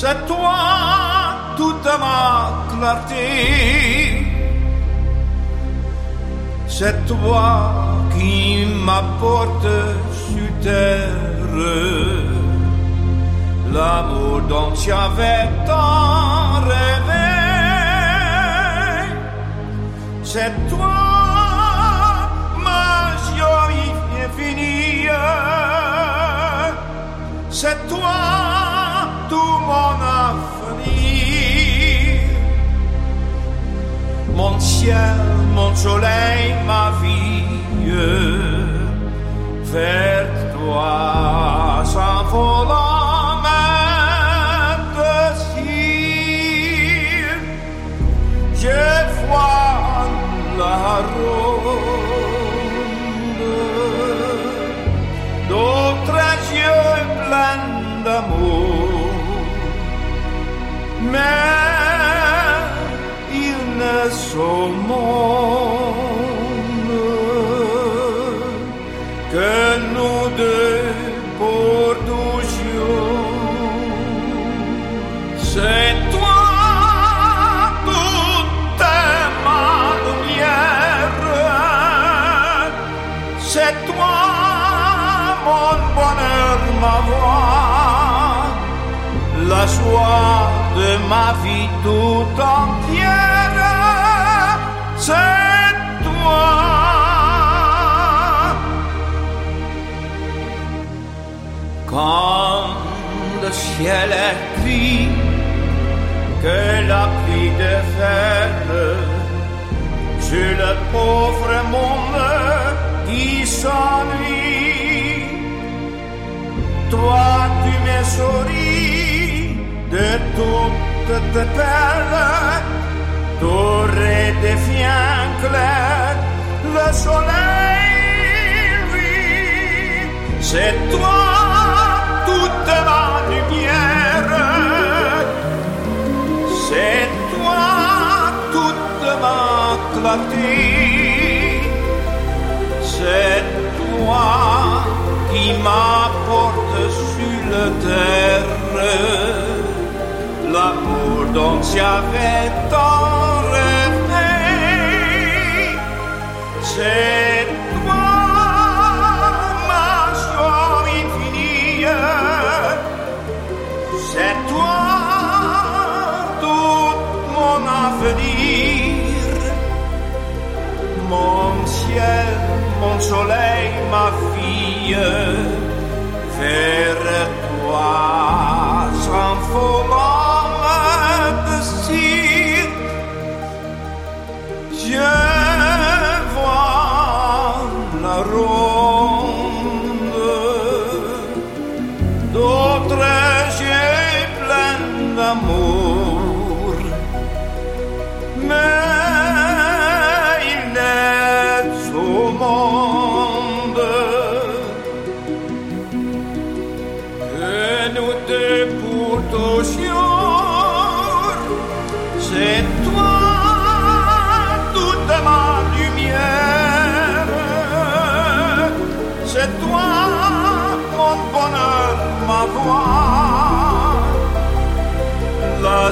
C'est toi toute ma clarté. C'est toi qui m'apporte sur terre l'amour dont tu avais tant rêvé. C'est toi ma joie infinie. C'est toi tout mon avenir. Mon ciel, mon soleil, ma vie. Vers toi s'envolant ma désir. Je vois la ronde d'autres yeux pleins d'amour. Mais ils ne sont monde que nous deux pour toujours. C'est toi toute ma lumière. C'est toi mon bonheur, ma voix, la joie de ma vie tout entière. C'est toi. Quand le ciel est gris, que la pluie de fer sur le pauvre monde qui s'ennuie. Toi, tu me souris t'aurais des fiens clairs, le soleil, lui, c'est toi toute ma lumière, c'est toi toute ma clarté, c'est toi qui m'apporte j'avais tant rêvé. C'est toi ma joie infinie, c'est toi tout mon avenir, mon ciel, mon soleil, ma fille, vers C'est toi toute ma lumière. C'est toi mon bonheur, ma voix. La